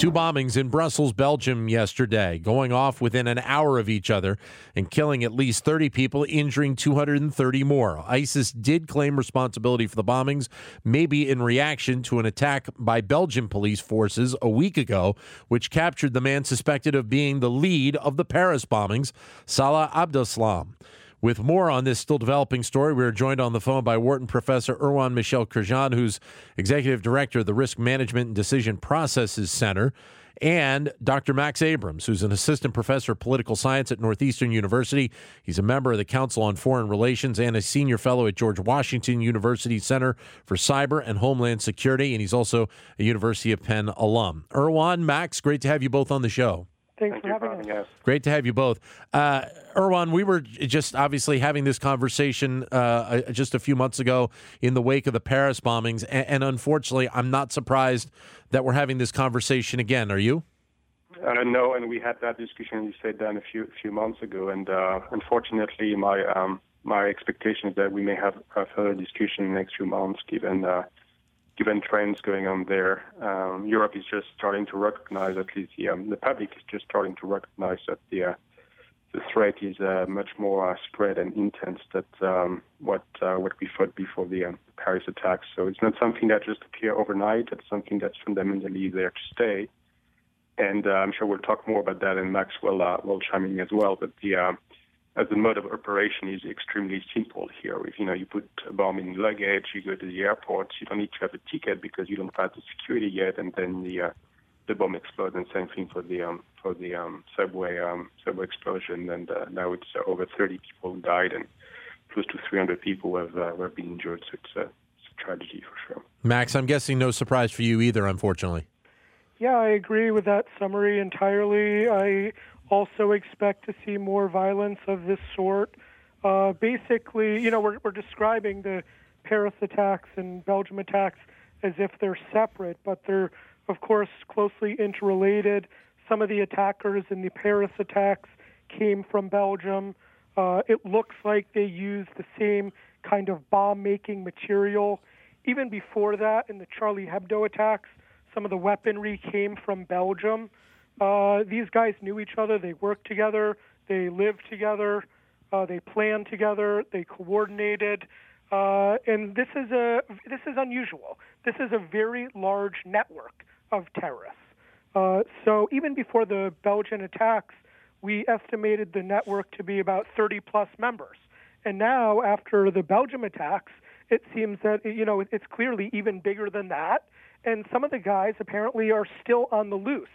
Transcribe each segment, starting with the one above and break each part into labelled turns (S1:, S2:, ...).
S1: Two bombings in Brussels, Belgium yesterday, going off within an hour of each other and killing at least 30 people, injuring 230 more. ISIS did claim responsibility for the bombings, maybe in reaction to an attack by Belgian police forces a week ago, which captured the man suspected of being the lead of the Paris bombings, Salah Abdeslam. With more on this still developing story, we are joined on the phone by Wharton professor Erwann Michel Kerjan, who's executive director of the Risk Management and Decision Processes Center, and Dr. Max Abrahms, who's an assistant professor of political science at Northeastern University. He's a member of the Council on Foreign Relations and a senior fellow at George Washington University Center for Cyber and Homeland Security, and he's also a University of Penn alum. Erwann, Max, great to have you both on the show.
S2: Thanks Thank for having, for having us.
S1: Great to have you both. Uh, Erwann, we were just obviously having this conversation uh, just a few months ago in the wake of the Paris bombings, and, and, unfortunately, I'm not surprised that we're having this conversation again. Are you?
S2: Uh, no, and we had that discussion. You said that a few few months ago, and uh, unfortunately, my um, my expectation is that we may have a further discussion in the next few months, given uh, given trends going on there. Um, Europe is just starting to recognize, at least the, um, the public is just starting to recognize that the uh, the threat is uh, much more uh, spread and intense than um, what uh, what we thought before the um, Paris attacks. So it's not something that just appear overnight. It's something that's fundamentally there to stay. And uh, I'm sure we'll talk more about that, and Max will uh, will chime in as well. But the as the mode of operation is extremely simple here. If you know you put a bomb in luggage, you go to the airport, you don't need to have a ticket because you don't pass the security yet, and then the uh, the bomb explodes. And same thing for the um, for the um, subway um, subway explosion. And uh, now it's uh, over 30 people died and close to 300 people have uh, have been injured. So it's, uh, it's a tragedy for sure.
S1: Max, I'm guessing no surprise for you either, unfortunately.
S3: Yeah, I agree with that summary entirely. I also expect to see more violence of this sort. Uh, basically, you know, we're, we're describing the Paris attacks and Belgium attacks as if they're separate, but they're, of course, closely interrelated. Some of the attackers in the Paris attacks came from Belgium. Uh, it looks like they used the same kind of bomb making material. Even before that, in the Charlie Hebdo attacks, some of the weaponry came from Belgium. Uh, these guys knew each other. They worked together. They lived together. Uh, they planned together. They coordinated. Uh, and this is a this is unusual. This is a very large network of terrorists. Uh, so even before the Belgian attacks, we estimated the network to be about 30 plus members. And now, after the Belgium attacks, it seems that you know it's clearly even bigger than that. And some of the guys apparently are still on the loose.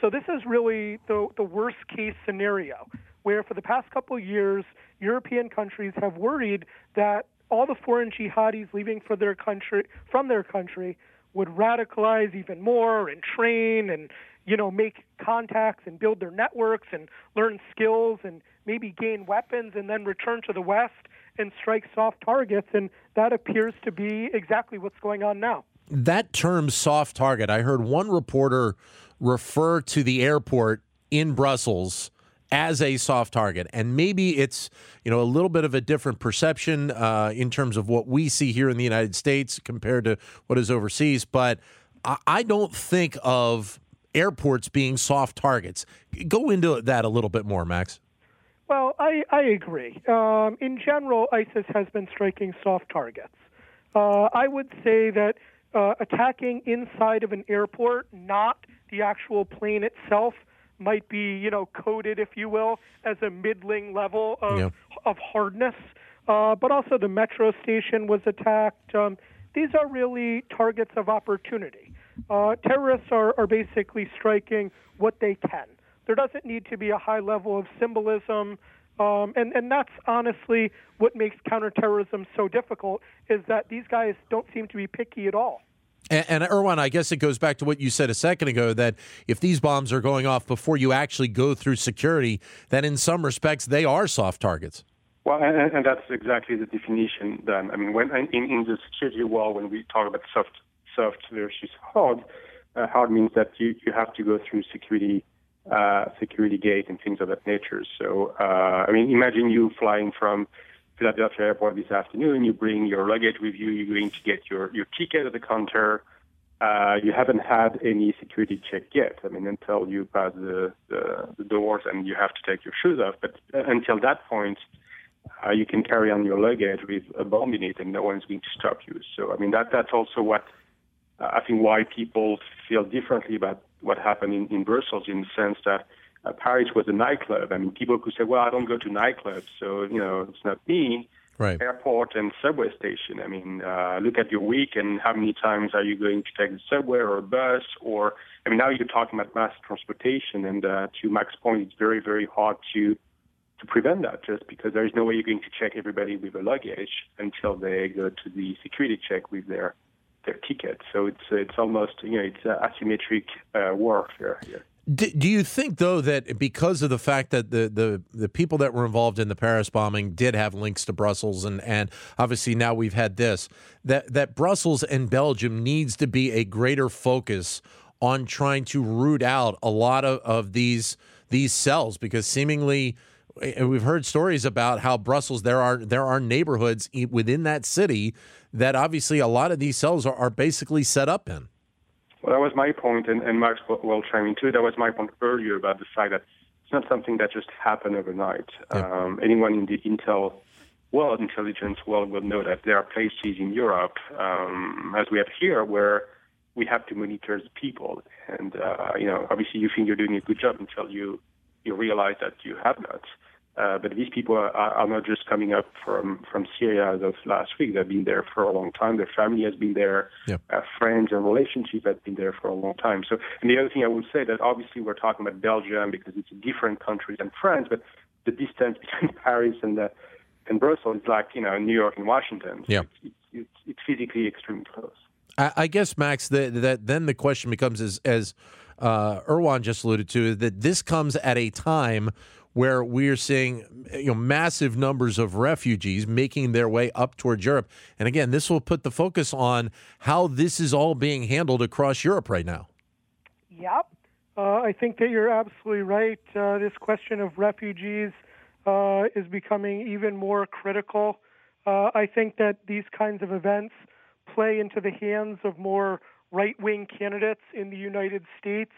S3: So this is really the, the worst case scenario, where for the past couple of years, European countries have worried that all the foreign jihadis leaving for their country from their country would radicalize even more and train and you know make contacts and build their networks and learn skills and maybe gain weapons and then return to the west and strike soft targets. And that appears to be exactly what's going on now
S1: that term soft target i heard one reporter refer to the airport in Brussels as a soft target. And maybe it's, you know, a little bit of a different perception uh, in terms of what we see here in the United States compared to what is overseas. But I, I don't think of airports being soft targets. Go into that a little bit more, Max.
S3: Well, I, I agree. Um, in general, ISIS has been striking soft targets. Uh, I would say that uh, attacking inside of an airport, not the actual plane itself might be, you know, coded, if you will, as a middling level of, yeah. of hardness. Uh, but also the metro station was attacked. Um, these are really targets of opportunity. Uh, terrorists are, are basically striking what they can. There doesn't need to be a high level of symbolism. Um, and, and that's honestly what makes counterterrorism so difficult is that these guys don't seem to be picky at all.
S1: And, and Erwann, I guess it goes back to what you said a second ago that if these bombs are going off before you actually go through security, then in some respects they are soft targets.
S2: Well, and, and that's exactly the definition. Then, I mean, when in, in the security wall, when we talk about soft, soft versus hard, uh, hard means that you, you have to go through security, uh, security gate and things of that nature. So, uh, I mean, imagine you flying from Philadelphia Airport this afternoon. You bring your luggage with you. You're going to get your, your ticket at the counter. Uh, you haven't had any security check yet. I mean, until you pass the, the, the doors and you have to take your shoes off. But until that point, uh, you can carry on your luggage with a bomb in it, and no one's going to stop you. So, I mean, that that's also what uh, I think why people feel differently about what happened in, in Brussels, in the sense that uh, Paris was a nightclub. I mean, people could say, "Well, I don't go to nightclubs, so you know, it's not me."
S1: Right.
S2: Airport and subway station. I mean, uh, look at your week and how many times are you going to take the subway or a bus? Or I mean, now you're talking about mass transportation, and uh, to Max's point, it's very, very hard to to prevent that just because there is no way you're going to check everybody with a luggage until they go to the security check with their their ticket. So it's it's almost you know it's asymmetric uh, warfare here.
S1: Do, do you think though that because of the fact that the, the the people that were involved in the Paris bombing did have links to Brussels and and obviously now we've had this that that Brussels and Belgium needs to be a greater focus on trying to root out a lot of, of these these cells because seemingly and we've heard stories about how Brussels there are there are neighborhoods within that city that obviously a lot of these cells are, are basically set up in.
S2: Well, that was my point, and, and Mark's well chime in too. That was my point earlier about the fact that it's not something that just happened overnight. Um, anyone in the intel world, intelligence world, will know that there are places in Europe, um, as we have here, where we have to monitor the people. And uh, you know, obviously, you think you're doing a good job until you you realize that you have not. Uh, but these people are, are, not just coming up from, from Syria as of last week. They've been there for a long time. Their family has been there.
S1: Yep.
S2: Uh, friends and relationships have been there for a long time. So, and the other thing I would say that obviously we're talking about Belgium because it's a different country than France, but the distance between Paris and the, and Brussels is like you know New York and Washington.
S1: So yeah.
S2: It's, it's, it's, physically extremely close.
S1: I, I guess Max, that the, then the question becomes as as uh, Erwann just alluded to that this comes at a time where we're seeing you know massive numbers of refugees making their way up towards Europe. And again, this will put the focus on how this is all being handled across Europe right now.
S3: Yep. Uh, I think that you're absolutely right. Uh, this question of refugees uh, is becoming even more critical. Uh, I think that these kinds of events play into the hands of more right wing candidates in the United States.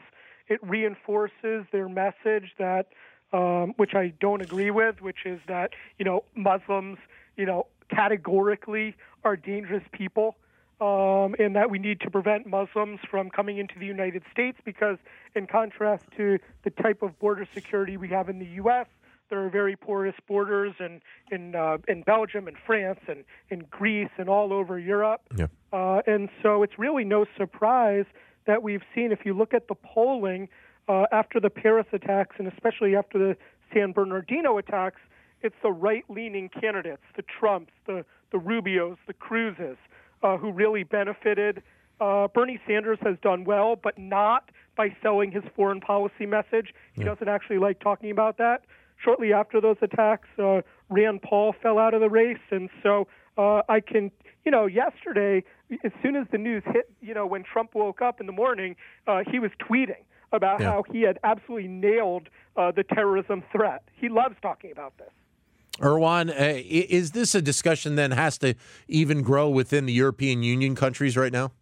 S3: It reinforces their message that um, which I don't agree with, which is that you know Muslims, you know, categorically are dangerous people, um, and that we need to prevent Muslims from coming into the United States because, in contrast to the type of border security we have in the U.S., there are very porous borders in in uh, in Belgium and France and in Greece and all over Europe.
S1: Yeah.
S3: Uh, and so it's really no surprise that we've seen, if you look at the polling uh, after the Paris attacks and especially after the San Bernardino attacks, it's the right-leaning candidates, the Trumps, the the Rubios, the Cruzes, uh, who really benefited. Uh, Bernie Sanders has done well, but not by selling his foreign policy message. He
S1: Yeah.
S3: doesn't actually like talking about that. Shortly after those attacks, uh, Rand Paul fell out of the race, and so uh, I can, you know, yesterday, as soon as the news hit, you know, when Trump woke up in the morning, uh, he was tweeting about
S1: Yeah.
S3: how he had absolutely nailed uh, the terrorism threat. He loves talking about this.
S1: Erwann, uh, is this a discussion then has to even grow within the European Union countries right now?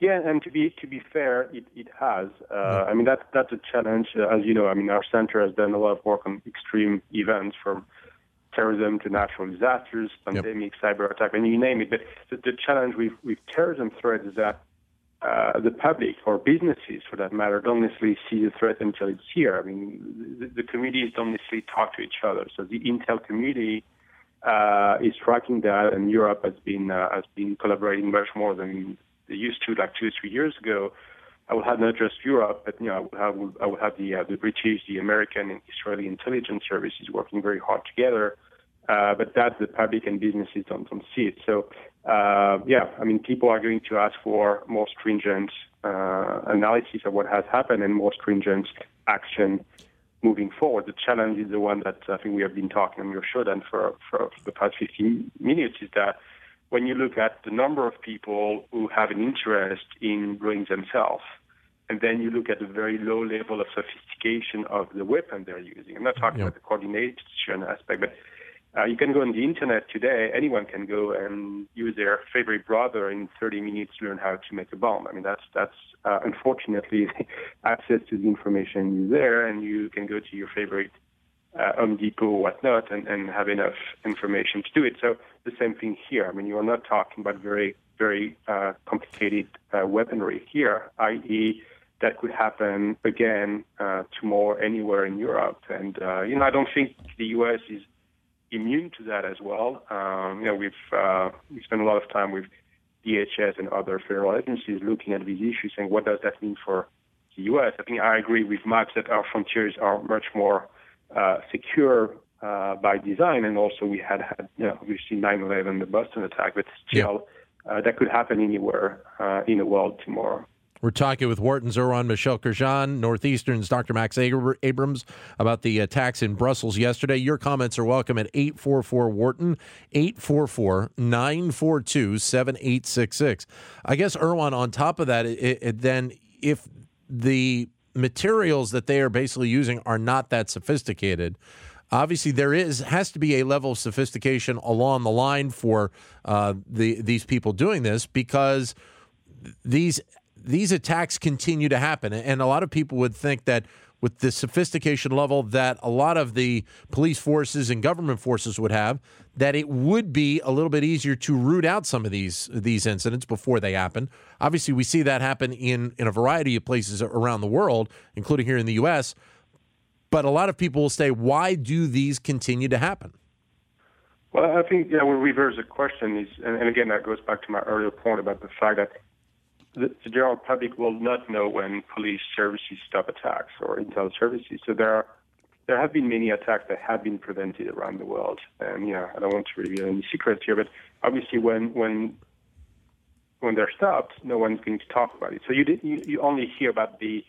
S2: Yeah, and to be to be fair, it, it has. Uh, I mean, that's that's a challenge. Uh, as you know, I mean, our center has done a lot of work on extreme events, from terrorism to natural disasters, pandemic, cyber attack, and you name it. But the, the challenge with with terrorism threats is that uh, the public or businesses, for that matter, don't necessarily see the threat until it's here. I mean, the, the communities don't necessarily talk to each other. So the intel community uh, is tracking that, and Europe has been uh, has been collaborating much more than they used to, like two or three years ago. I would have not just Europe, but you know, I would have I would have the uh, the British, the American, and Israeli intelligence services working very hard together uh, but that the public and businesses don't, don't see it. So, uh, yeah, I mean, people are going to ask for more stringent uh, analysis of what has happened and more stringent action moving forward. The challenge is the one that I think we have been talking on your show then for, for the past 15 minutes is that when you look at the number of people who have an interest in blowing themselves, and then you look at the very low level of sophistication of the weapon they're using. I'm not talking about the coordination aspect, but uh, you can go on the internet today. Anyone can go and use their favorite brother in 30 minutes to learn how to make a bomb. I mean, that's that's uh, unfortunately access to the information is there, and you can go to your favorite uh, Home Depot or whatnot and, and have enough information to do it. So the same thing here. I mean, you are not talking about very very uh, complicated uh, weaponry here, i.e that could happen again uh, tomorrow anywhere in Europe. And uh, you know, I don't think the U.S. is immune to that as well. Um, you know, we've uh, we spent a lot of time with DHS and other federal agencies looking at these issues, saying what does that mean for the U.S. I think I agree with Max that our frontiers are much more uh, secure uh, by design, and also we had had you know we've seen 9/11, the Boston attack, but still yeah. uh, that could happen anywhere uh, in the world tomorrow.
S1: We're talking with Wharton's Erwann Michel-Kerjan, Northeastern's Dr. Max Abrahms about the attacks in Brussels yesterday. Your comments are welcome at 844 Wharton, 844 942 7866. I guess, Erwann, on top of that, it, it, then if the materials that they are basically using are not that sophisticated, obviously there is has to be a level of sophistication along the line for uh, the these people doing this because these these attacks continue to happen. And a lot of people would think that with the sophistication level that a lot of the police forces and government forces would have, that it would be a little bit easier to root out some of these these incidents before they happen. Obviously, we see that happen in in a variety of places around the world, including here in the U.S. But a lot of people will say, why do these continue to happen?
S2: Well, I think yeah, when we reverse the question is, and, and again, that goes back to my earlier point about the fact that the, the general public will not know when police services stop attacks or intel services. So there are there have been many attacks that have been prevented around the world. And yeah, I don't want to reveal any secrets here, but obviously when when when they're stopped, no one's going to talk about it. So you did, you, you only hear about the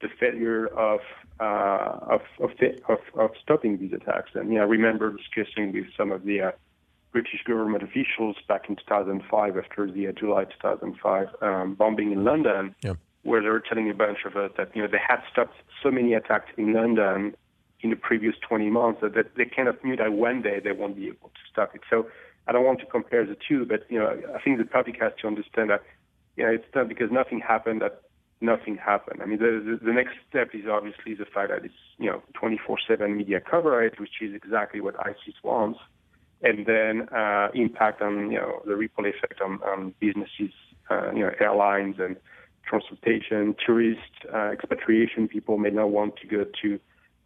S2: the failure of uh, of, of, of of stopping these attacks. And yeah, I remember discussing with some of the uh, British government officials back in 2005 after the uh, July 2005 um, bombing in London, yeah. where they were telling a bunch of us that you know they had stopped so many attacks in London in the previous 20 months that, that they kind of knew that one day they won't be able to stop it. So I don't want to compare the two, but you know I think the public has to understand that you know it's not because nothing happened that nothing happened. I mean the, the, the next step is obviously the fact that it's you know 24/7 media coverage, which is exactly what ISIS wants and then uh, impact on you know the ripple effect on, on businesses, uh, you know airlines and transportation, tourist uh, expatriation. People may not want to go to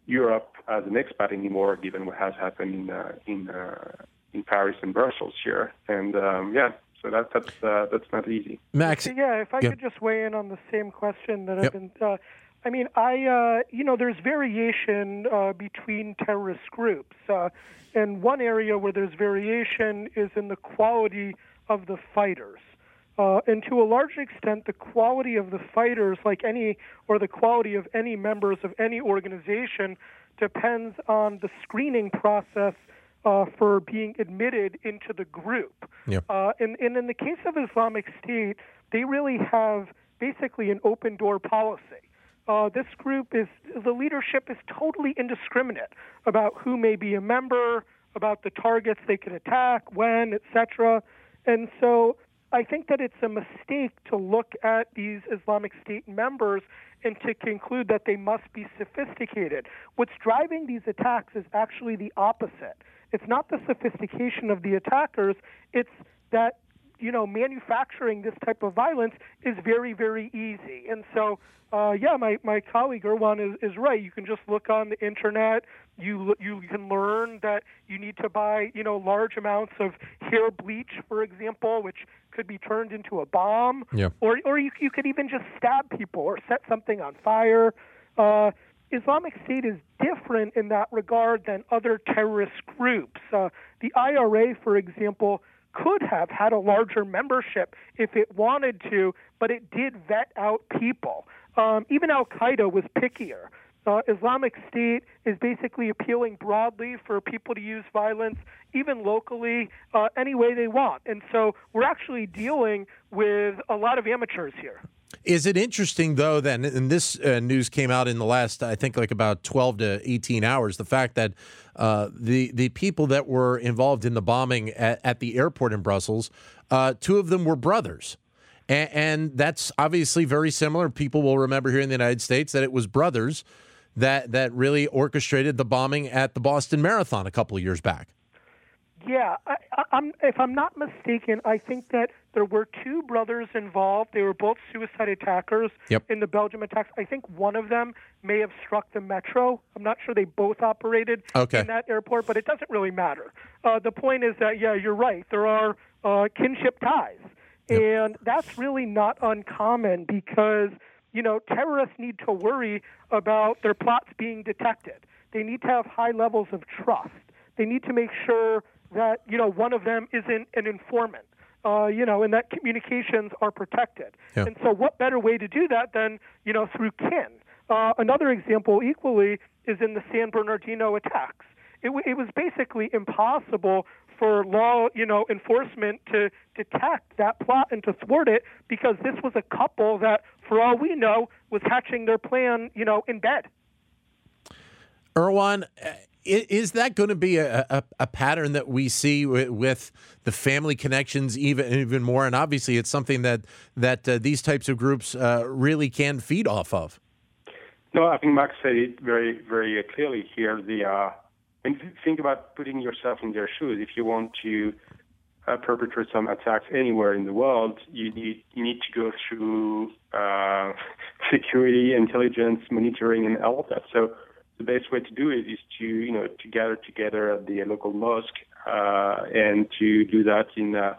S2: Europe as an expat anymore, given what has happened in uh, in uh, in Paris and Brussels here. And um, yeah, so that, that's uh, that's not easy.
S1: Max,
S3: yeah, if I could just weigh in on the same question that yep. I've been. Uh, I mean, I uh, you know, there's variation uh, between terrorist groups. Uh, and one area where there's variation is in the quality of the fighters. Uh, and to a large extent, the quality of the fighters, like any, or the quality of any members of any organization, depends on the screening process uh, for being admitted into the group.
S1: Yep.
S3: Uh, and, and in the case of Islamic State, they really have basically an open door policy. Uh, this group is the leadership is totally indiscriminate about who may be a member, about the targets they can attack, when, etc. And so I think that it's a mistake to look at these Islamic State members and to conclude that they must be sophisticated. What's driving these attacks is actually the opposite. It's not the sophistication of the attackers, it's that you know, manufacturing this type of violence is very, very easy. And so, uh, yeah, my, my colleague Erwann is, is right. You can just look on the internet. You you can learn that you need to buy, you know, large amounts of hair bleach, for example, which could be turned into a bomb.
S1: Yeah.
S3: Or or you you could even just stab people or set something on fire. Uh, Islamic State is different in that regard than other terrorist groups. Uh, the IRA, for example, could have had a larger membership if it wanted to, but it did vet out people. Um, even Al Qaeda was pickier. Uh, Islamic State is basically appealing broadly for people to use violence, even locally, uh, any way they want. And so we're actually dealing with a lot of amateurs here.
S1: Is it interesting though Then, and this uh, news came out in the last I think like about 12 to 18 hours the fact that uh, the the people that were involved in the bombing at, at the airport in Brussels uh, two of them were brothers and, and, that's obviously very similar people will remember here in the United States that it was brothers that that really orchestrated the bombing at the Boston Marathon a couple of years back.
S3: Yeah, I, I'm, if I'm not mistaken, I think that there were two brothers involved. They were both suicide attackers
S1: yep.
S3: in the Belgium attacks. I think one of them may have struck the metro. I'm not sure they both operated
S1: okay.
S3: in that airport, but it doesn't really matter. Uh, the point is that, yeah, you're right. There are uh, kinship ties. Yep. And that's really not uncommon because – you know, terrorists need to worry about their plots being detected. They need to have high levels of trust. They need to make sure that, you know, one of them isn't an informant. Uh, you know, and that communications are protected.
S1: Yeah.
S3: And so, what better way to do that than, you know, through kin? Uh, another example, equally, is in the San Bernardino attacks. It, w- it was basically impossible for law, you know, enforcement to detect that plot and to thwart it because this was a couple that, for all we know, was hatching their plan, you know, in bed.
S1: Erwann, uh, is that going to be a, a, a pattern that we see with, with, the family connections even even more? And obviously, it's something that that uh, these types of groups uh, really can feed off of.
S2: No, I think Max said it very very clearly here. The uh, and think about putting yourself in their shoes. If you want to uh, perpetrate some attacks anywhere in the world, you need you need to go through uh, security, intelligence, monitoring, and all of that. So the best way to do it is to you know to gather together at the local mosque uh, and to do that in a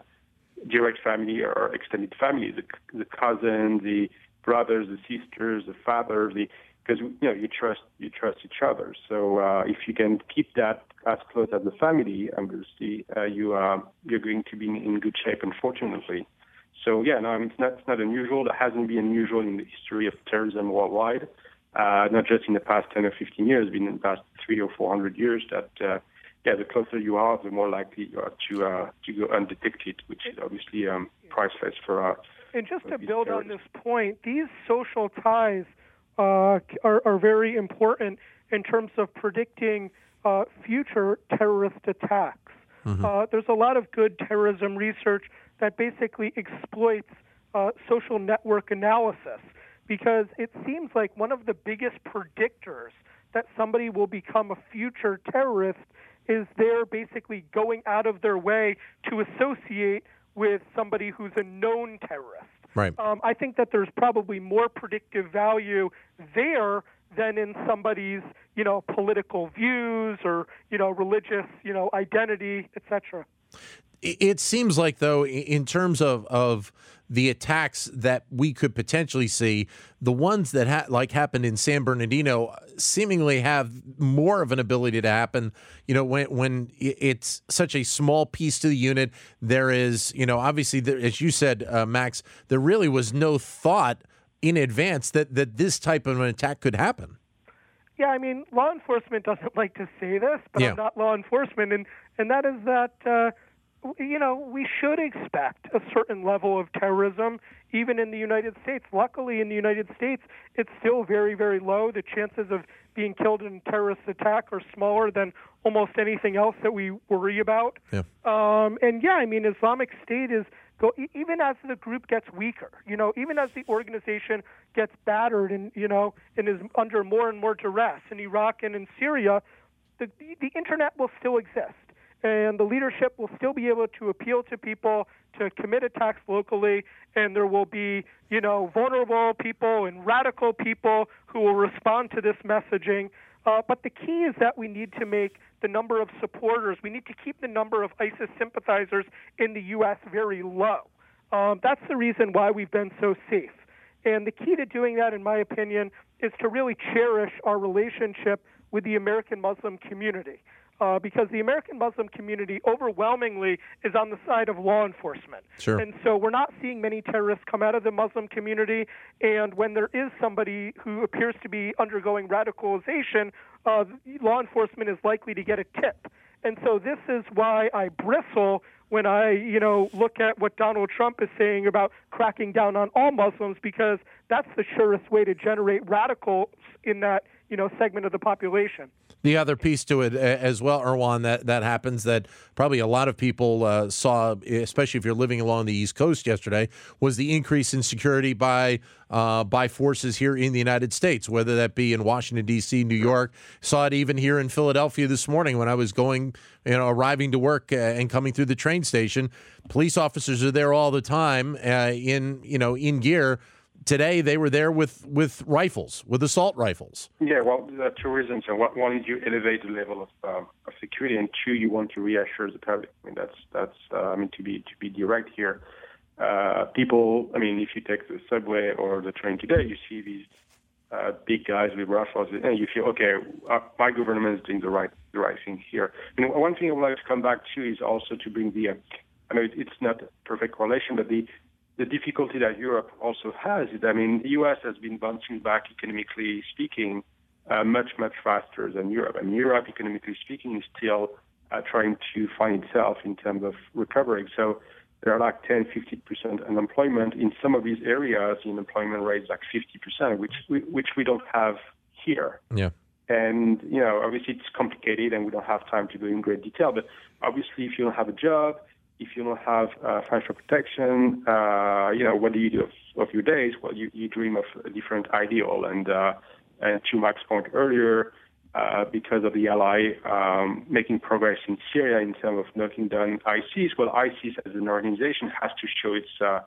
S2: direct family or extended family, the, the cousin, the brothers, the sisters, the father, the because you know you trust you trust each other. So uh, if you can keep that as close as the family, obviously uh, you are you're going to be in, good shape. Unfortunately, so yeah, no, I mean it's not it's not unusual. It hasn't been unusual in the history of terrorism worldwide. Uh, not just in the past 10 or 15 years, but in the past three or 400 years. That uh, yeah, the closer you are, the more likely you are to uh, to go undetected, which is obviously um, priceless for. Uh,
S3: and just to build terrorists. on this point, these social ties uh, are, are, very important in terms of predicting uh, future terrorist attacks. Mm-hmm. Uh, there's a lot of good terrorism research that basically exploits uh, social network analysis because it seems like one of the biggest predictors that somebody will become a future terrorist is they're basically going out of their way to associate with somebody who's a known terrorist.
S1: Right.
S3: Um, I think that there's probably more predictive value there than in somebody's, you know, political views or you know religious, you know, identity, etc.
S1: It seems like, though, in terms of, of the attacks that we could potentially see, the ones that ha- like happened in San Bernardino seemingly have more of an ability to happen. You know, when when it's such a small piece to the unit, there is, you know, obviously, there, as you said, uh, Max, there really was no thought in advance that that this type of an attack could happen.
S3: Yeah, I mean, law enforcement doesn't like to say this, but
S1: yeah.
S3: I'm not law enforcement, and and that is that. Uh, you know, we should expect a certain level of terrorism even in the United States. Luckily, in the United States, it's still very, very low. The chances of being killed in a terrorist attack are smaller than almost anything else that we worry about.
S1: Yeah.
S3: Um, and yeah, I mean, Islamic State is go even as the group gets weaker. You know, even as the organization gets battered and you know and is under more and more duress in Iraq and in Syria, the the internet will still exist and the leadership will still be able to appeal to people to commit attacks locally, and there will be, you know, vulnerable people and radical people who will respond to this messaging. Uh, but the key is that we need to make the number of supporters, we need to keep the number of ISIS sympathizers in the U.S. very low. Um, that's the reason why we've been so safe. And the key to doing that, in my opinion, is to really cherish our relationship with the American Muslim community. Uh, because the American Muslim community overwhelmingly is on the side of law enforcement.
S1: Sure.
S3: And so we're not seeing many terrorists come out of the Muslim community. And when there is somebody who appears to be undergoing radicalization, uh, law enforcement is likely to get a tip. And so this is why I bristle when I, you know, look at what Donald Trump is saying about cracking down on all Muslims because that's the surest way to generate radicals in that, you know, segment of the population.
S1: The other piece to it as well, Erwann, that, that happens that probably a lot of people uh, saw, especially if you're living along the East Coast yesterday, was the increase in security by uh, by forces here in the United States, whether that be in Washington D.C., New York. Saw it even here in Philadelphia this morning when I was going, you know, arriving to work uh, and coming through the train station. Police officers are there all the time uh, in you know in gear today they were there with, with rifles, with assault rifles.
S2: Yeah, well, there are two reasons. So one is you elevate the level of, um, of security, and two, you want to reassure the public. I mean, that's that's. Uh, I mean, to be to be direct here, uh, people. I mean, if you take the subway or the train today, you see these uh, big guys with rifles, and you feel okay. Uh, my government is doing the right the right thing here. Know, one thing I would like to come back to is also to bring the. Uh, I know it's not a perfect correlation, but the the difficulty that Europe also has is, I mean, the U.S. has been bouncing back economically speaking uh, much, much faster than Europe. I mean, Europe, economically speaking, is still uh, trying to find itself in terms of recovering. So there are like 10, 50% unemployment. In some of these areas, the unemployment rate is like 50%, which we, which we don't have here.
S1: Yeah.
S2: And, you know, obviously it's complicated and we don't have time to go in great detail, but obviously if you don't have a job, if you don't have uh, financial protection, uh, you know, what do you do of, of, your days? Well, you, you dream of a different ideal. And, uh, and to Mike's point earlier, uh, because of the ally um, making progress in Syria in terms of knocking down ISIS, well, ISIS as an organization has to show its uh,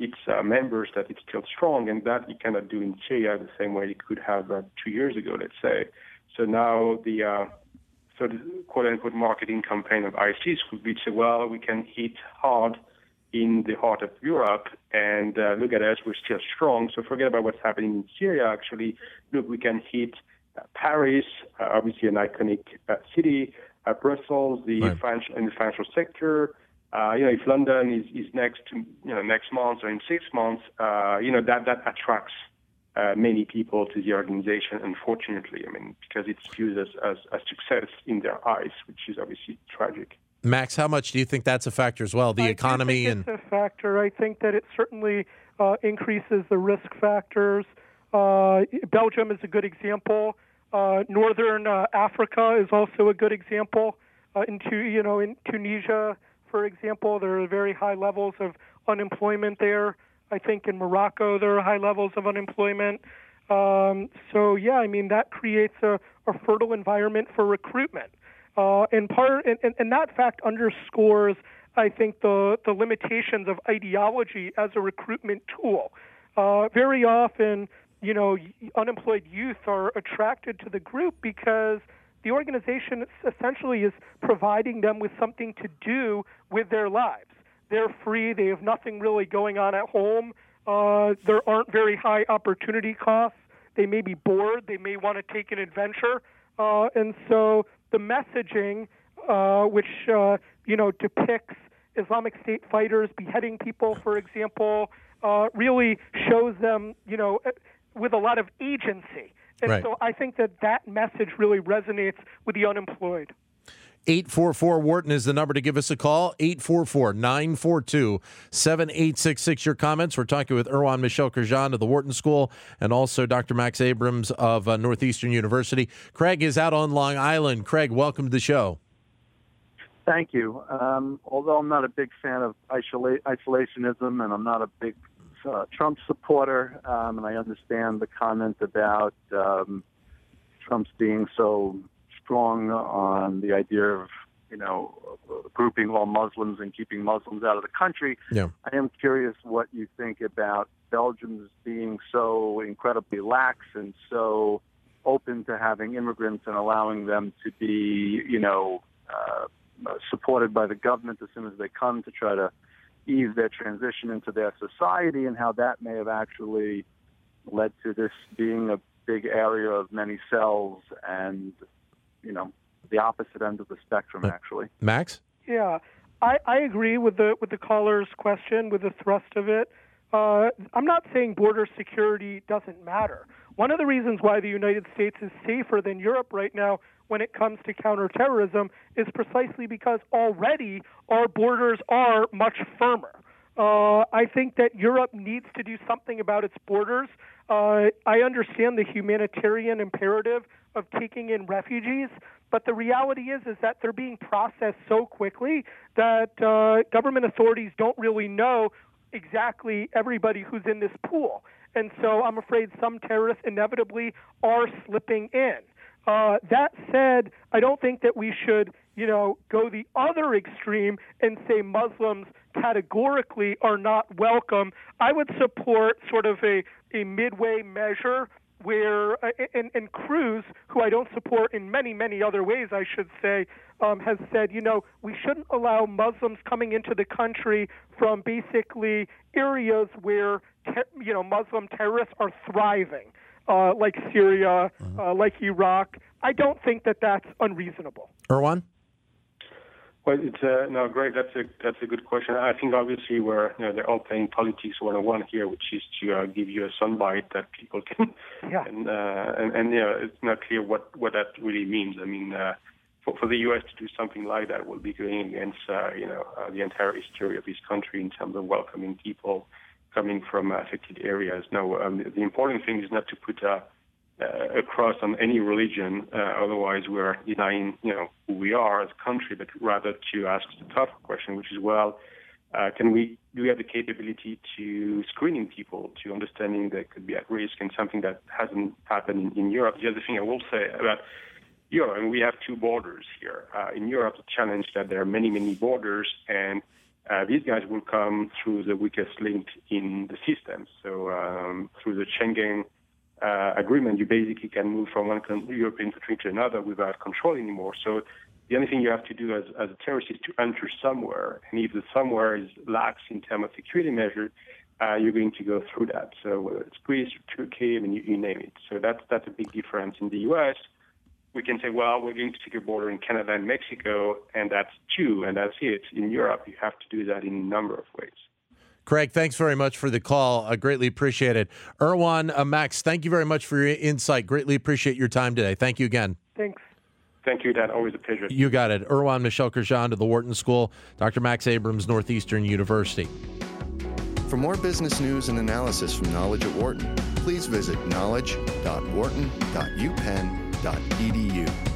S2: its uh, members that it's still strong, and that it cannot do in Syria the same way it could have two years ago, let's say. So now the so the quote unquote marketing campaign of ISIS would be to well, we can hit hard in the heart of Europe and uh, look at us, we're still strong. So forget about what's happening in Syria. Actually, look, we can hit uh, Paris, uh, obviously an iconic uh, city, uh, Brussels, the right. financial in the financial sector. Uh, you know, if London is, is next to you know next month or in six months, you know that that attracts uh, many people to the organization, unfortunately. I mean, because it's viewed as, as a success in their eyes, which is obviously tragic.
S1: Max, how much do you think that's a factor as well? The
S3: I
S1: economy
S3: and it's a factor. I think that it certainly uh, increases the risk factors. Uh, Belgium is a good example. Uh, Northern uh, Africa is also a good example. Uh, in you know, in Tunisia, for example, there are very high levels of unemployment there. I think in Morocco there are high levels of unemployment. Um, so yeah, I mean that creates a, a fertile environment for recruitment, uh, and part and, and, and that fact underscores, I think, the the limitations of ideology as a recruitment tool. Uh, very often, you know, unemployed youth are attracted to the group because the organization essentially is providing them with something to do with their lives. They're free. They have nothing really going on at home. Uh, there aren't very high opportunity costs. They may be bored. They may want to take an adventure. Uh, and so the messaging, uh, which uh, you know depicts Islamic State fighters beheading people, for example, uh, really shows them, you know, uh, with a lot of agency. And
S1: right.
S3: so I think that that message really resonates with the unemployed.
S1: 844 Wharton is the number to give us a call. 844 942 7866. Your comments. We're talking with Erwann Michel Kerjan of the Wharton School and also Dr. Max Abrahms of uh, Northeastern University. Craig is out on Long Island. Craig, welcome to the show.
S4: Thank you. Um, although I'm not a big fan of isola- isolationism and I'm not a big uh, Trump supporter, um, and I understand the comment about um, Trump's being so strong on the idea of you know grouping all Muslims and keeping Muslims out of the country.
S1: Yeah.
S4: I am curious what you think about Belgium's being so incredibly lax and so open to having immigrants and allowing them to be you know uh, supported by the government as soon as they come to try to ease their transition into their society and how that may have actually led to this being a big area of many cells and, you know, the opposite end of the spectrum, actually.
S1: Max?
S3: Yeah, I, I agree with the with the caller's question, with the thrust of it. Uh, I'm not saying border security doesn't matter. One of the reasons why the United States is safer than Europe right now when it comes to counterterrorism is precisely because already our borders are much firmer. Uh, I think that Europe needs to do something about its borders. Uh, I understand the humanitarian imperative of taking in refugees, but the reality is is that they're being processed so quickly that uh, government authorities don't really know exactly everybody who's in this pool. And so I'm afraid some terrorists inevitably are slipping in. Uh, that said, I don't think that we should, you know, go the other extreme and say Muslims categorically are not welcome. I would support sort of a, a midway measure where, uh, and, and Cruz, who I don't support in many, many other ways, I should say, um, has said, you know, we shouldn't allow Muslims coming into the country from basically areas where, ter- you know, Muslim terrorists are thriving, uh, like Syria, uh, like Iraq. I don't think that that's unreasonable.
S1: Erwann?
S2: Well, it's uh, no great. That's a that's a good question. I think obviously we're you know they're all playing politics 101 here, which is to uh, give you a soundbite that people can
S3: Yeah.
S2: and uh, and and yeah, it's not clear what what that really means. I mean, uh, for for the U.S. to do something like that will be going against uh, you know uh, the entire history of this country in terms of welcoming people coming from affected areas. No, um, the important thing is not to put a uh, across on any religion. Uh, otherwise, we're denying, you know, who we are as a country, but rather to ask the tougher question, which is, well, uh, can we do we have the capability to screening people to understanding they could be at risk and something that hasn't happened in, in Europe? The other thing I will say about Europe, and we have two borders here. Uh, in Europe, the challenge that there are many, many borders, and uh, these guys will come through the weakest link in the system. So um, through the Schengen uh, agreement, you basically can move from one European country to another without control anymore. So the only thing you have to do as, as a terrorist is to enter somewhere, and if the somewhere is lax in terms of security measures, uh, you're going to go through that. So whether it's Greece, or Turkey, I mean, you, you name it. So that's that's a big difference in the U.S. We can say, well, we're going to secure border in Canada and Mexico, and that's two, and that's it. In Europe, you have to do that in a number of ways.
S1: Craig, thanks very much for the call. I greatly appreciate it. Erwann, uh, Max, thank you very much for your insight. Greatly appreciate your time today. Thank you again.
S3: Thanks.
S2: Thank you, Dan. Always a pleasure.
S1: You got it. Erwann Michel Kerjan to the Wharton School, Dr. Max Abrahms, Northeastern University.
S5: For more business news and analysis from Knowledge at Wharton, please visit knowledge.wharton.upenn.edu.